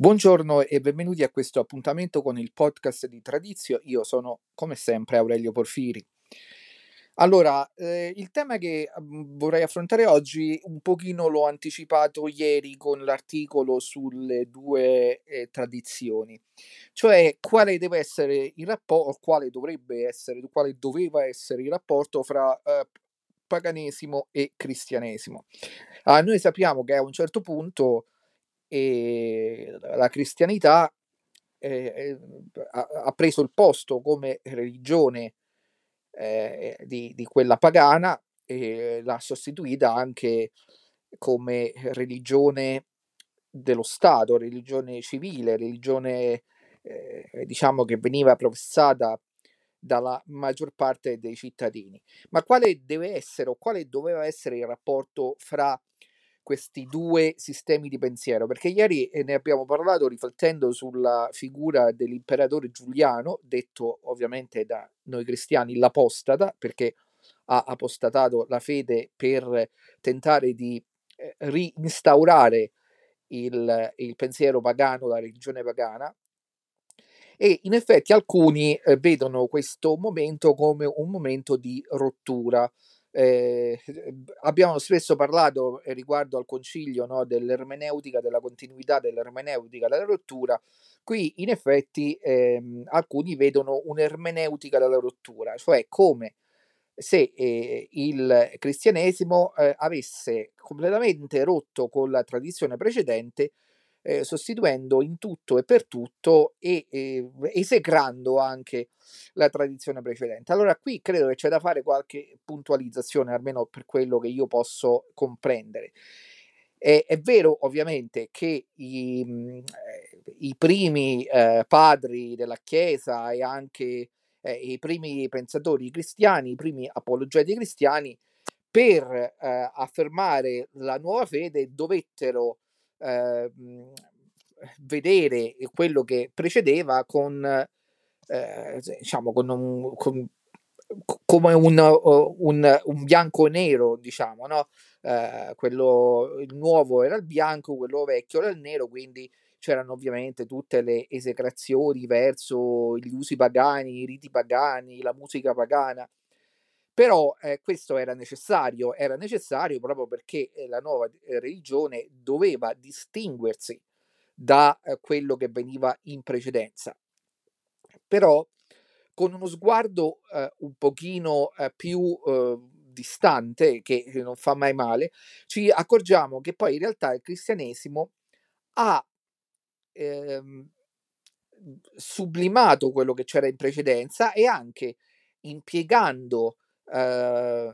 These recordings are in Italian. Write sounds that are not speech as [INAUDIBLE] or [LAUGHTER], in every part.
Buongiorno e benvenuti a questo appuntamento con il podcast di Tradizio. Io sono, come sempre, Aurelio Porfiri. Allora, eh, il tema che mm, vorrei affrontare oggi un pochino l'ho anticipato ieri con l'articolo sulle due eh, tradizioni, cioè quale deve essere il rapporto, quale dovrebbe essere, quale doveva essere il rapporto fra eh, paganesimo e cristianesimo. Ah, noi sappiamo che a un certo punto e la cristianità eh, ha, ha, preso il posto come religione eh, di, di, quella pagana e l'ha sostituita anche come religione dello Stato, religione civile, religione eh, diciamo che veniva professata dalla maggior parte dei cittadini. Ma quale deve essere o quale doveva essere il rapporto fra questi due sistemi di pensiero, perché ieri eh, ne abbiamo parlato riflettendo sulla figura dell'imperatore Giuliano, detto ovviamente da noi cristiani l'apostata, perché ha apostatato la fede per tentare di eh, reinstaurare il, il, pensiero pagano, la religione pagana. E in effetti alcuni eh, vedono questo momento come un momento di rottura, eh, abbiamo spesso parlato eh, riguardo al concilio no, dell'ermeneutica, della continuità dell'ermeneutica della rottura. Qui in effetti ehm, alcuni vedono un'ermeneutica della rottura, cioè come se eh, il cristianesimo eh, avesse completamente rotto con la tradizione precedente eh, sostituendo in tutto e per tutto e eh, esecrando anche la tradizione precedente. Allora qui credo che c'è da fare qualche puntualizzazione, almeno per quello che io posso comprendere. È, è vero ovviamente che i, mh, i primi eh, padri della Chiesa e anche eh, i primi pensatori cristiani, i primi apologeti cristiani, per eh, affermare la nuova fede dovettero eh, vedere quello che precedeva con, eh, diciamo, con un, con, come un, un, un, bianco e nero, diciamo, no? Eh, quello, il nuovo era il bianco, quello vecchio era il nero, quindi c'erano ovviamente tutte le esecrazioni verso gli usi pagani, i riti pagani, la musica pagana. Però eh, questo era necessario, era necessario proprio perché eh, la nuova eh, religione doveva distinguersi da eh, quello che veniva in precedenza. Però con uno sguardo eh, un pochino eh, più distante, che non fa mai male, ci accorgiamo che poi in realtà il cristianesimo ha ehm, sublimato quello che c'era in precedenza e anche impiegando eh,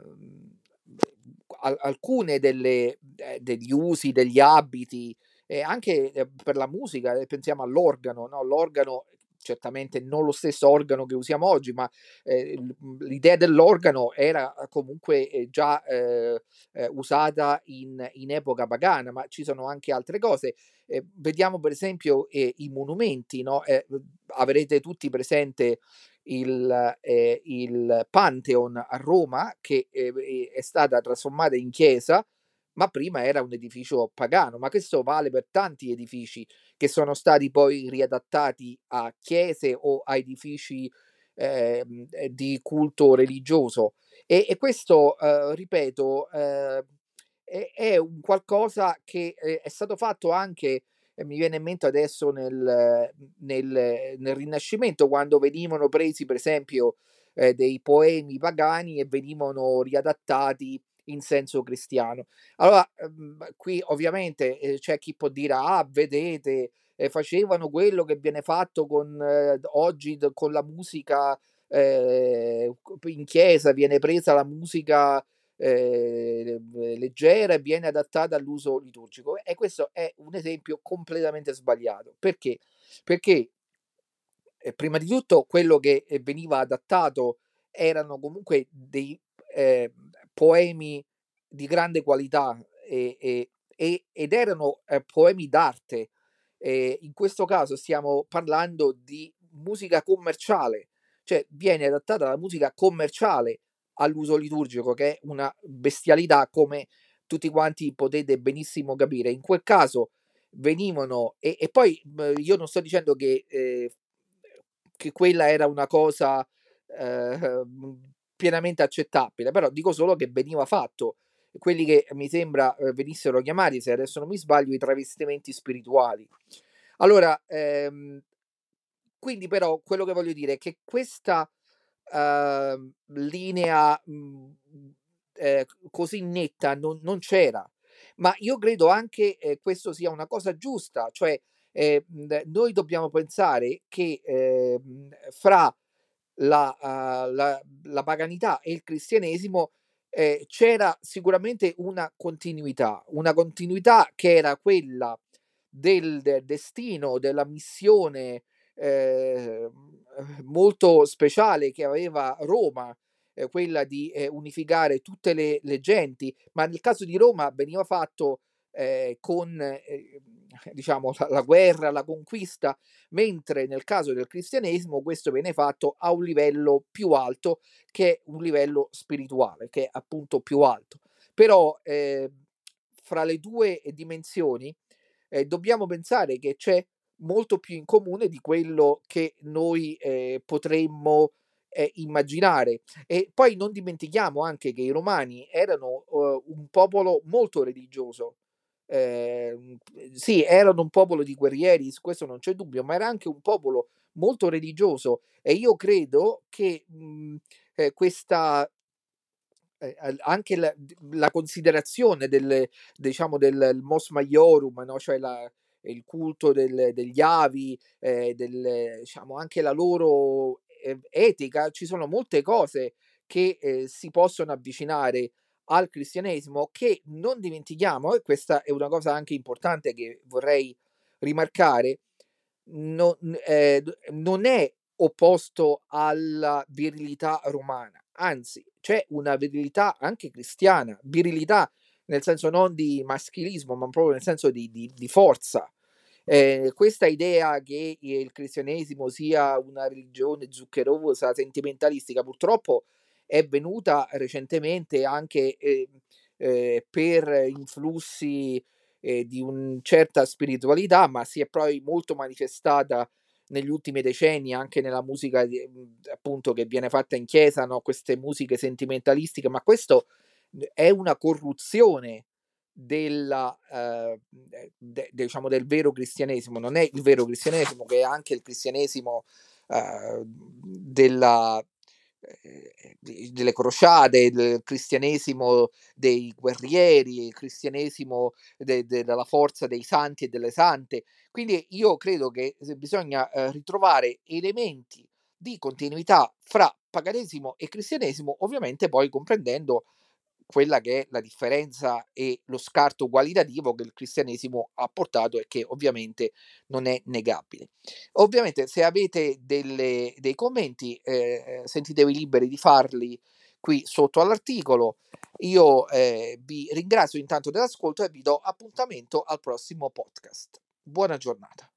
alcune eh, degli usi, degli abiti, e anche eh, per la musica, eh, pensiamo all'organo, no? l'organo certamente non lo stesso organo che usiamo oggi, ma eh, l'idea dell'organo era comunque eh, già eh, usata in, in, epoca pagana, ma ci sono anche altre cose. vediamo per esempio i monumenti, no? avrete tutti presente il, eh, il Pantheon a Roma, che eh, è stata trasformata in chiesa, ma prima era un edificio pagano, ma questo vale per tanti edifici che sono stati poi riadattati a chiese o a edifici eh, di culto religioso. E, e questo, eh, ripeto, eh, è, è, un qualcosa che eh, è stato fatto anche mi viene in mente adesso nel, nel, nel Rinascimento, quando venivano presi, per esempio, eh, dei poemi pagani e venivano riadattati in senso cristiano. Allora, ehm, qui ovviamente eh, c'è chi può dire, ah, vedete, eh, facevano quello che viene fatto con, eh, oggi con la musica in chiesa, viene presa la musica eh, leggera e viene adattata all'uso liturgico. E questo è un esempio completamente sbagliato. Perché? Perché eh, prima di tutto quello che eh, veniva adattato erano comunque dei eh, poemi di grande qualità e, e, e, ed erano eh, poemi d'arte. in questo caso stiamo parlando di musica commerciale, cioè viene adattata la musica commerciale all'uso liturgico, che è una bestialità come tutti quanti potete benissimo capire. In quel caso venivano e, e poi io non sto dicendo che, eh, che quella era una cosa eh, [LAUGHS] pienamente accettabile, però dico solo che veniva fatto quelli che mi sembra eh, venissero chiamati, se adesso non mi sbaglio, i travestimenti spirituali. Allora, ehm, quindi però quello che voglio dire è che questa uh, linea mh, mhmm, eh, così netta non, non, c'era, ma io credo anche eh, questo sia una cosa giusta, cioè eh, noi dobbiamo pensare che eh, fra la, uh, la, la, paganità e il cristianesimo eh, c'era sicuramente una continuità, una continuità che era quella del, del destino, della missione eh, molto speciale che aveva Roma, eh, quella di eh, unificare tutte le, le, genti, ma nel caso di Roma veniva fatto eh, con eh, [LAUGHS] diciamo la, la, guerra, la conquista, mentre nel caso del cristianesimo questo viene fatto a un livello più alto che è un livello spirituale, che è appunto più alto. Però eh, fra le due dimensioni eh, dobbiamo pensare che c'è molto più in comune di quello che noi eh, potremmo eh, immaginare. E poi non dimentichiamo anche che i romani erano uh, un popolo molto religioso, eh, sì, erano un popolo di guerrieri, su questo non c'è dubbio, ma era anche un popolo molto religioso e io credo che mh, eh, questa eh, anche la, la, considerazione del diciamo del mos maiorum, no? cioè la, il culto del, degli avi, eh, del, diciamo anche la loro etica, ci sono molte cose che eh, si possono avvicinare al cristianesimo che non dimentichiamo, e questa è una cosa anche importante che vorrei rimarcare, non, eh, non è opposto alla virilità romana, anzi c'è una virilità anche cristiana, virilità nel senso non di maschilismo, ma proprio nel senso di, di, di forza. Eh, questa idea che il cristianesimo sia una religione zuccherosa, sentimentalistica, purtroppo è venuta recentemente anche eh, eh, per influssi eh, di una certa spiritualità, ma si è poi molto manifestata negli ultimi decenni anche nella musica mhmm, appunto che viene fatta in chiesa, no? queste musiche sentimentalistiche, ma questo è una corruzione della, eh, de, diciamo del vero cristianesimo, non è il vero cristianesimo che è anche il cristianesimo eh, della, eh, delle crociate, il cristianesimo dei guerrieri, il cristianesimo de, de, della forza dei santi e delle sante. Quindi io credo che bisogna eh, ritrovare elementi di continuità fra paganesimo e cristianesimo, ovviamente poi comprendendo quella che è la differenza e lo scarto qualitativo che il cristianesimo ha portato e che ovviamente non è negabile. Ovviamente se avete delle, dei commenti eh, sentitevi liberi di farli qui sotto all'articolo. Io eh, vi ringrazio intanto dell'ascolto e vi do appuntamento al prossimo podcast. Buona giornata.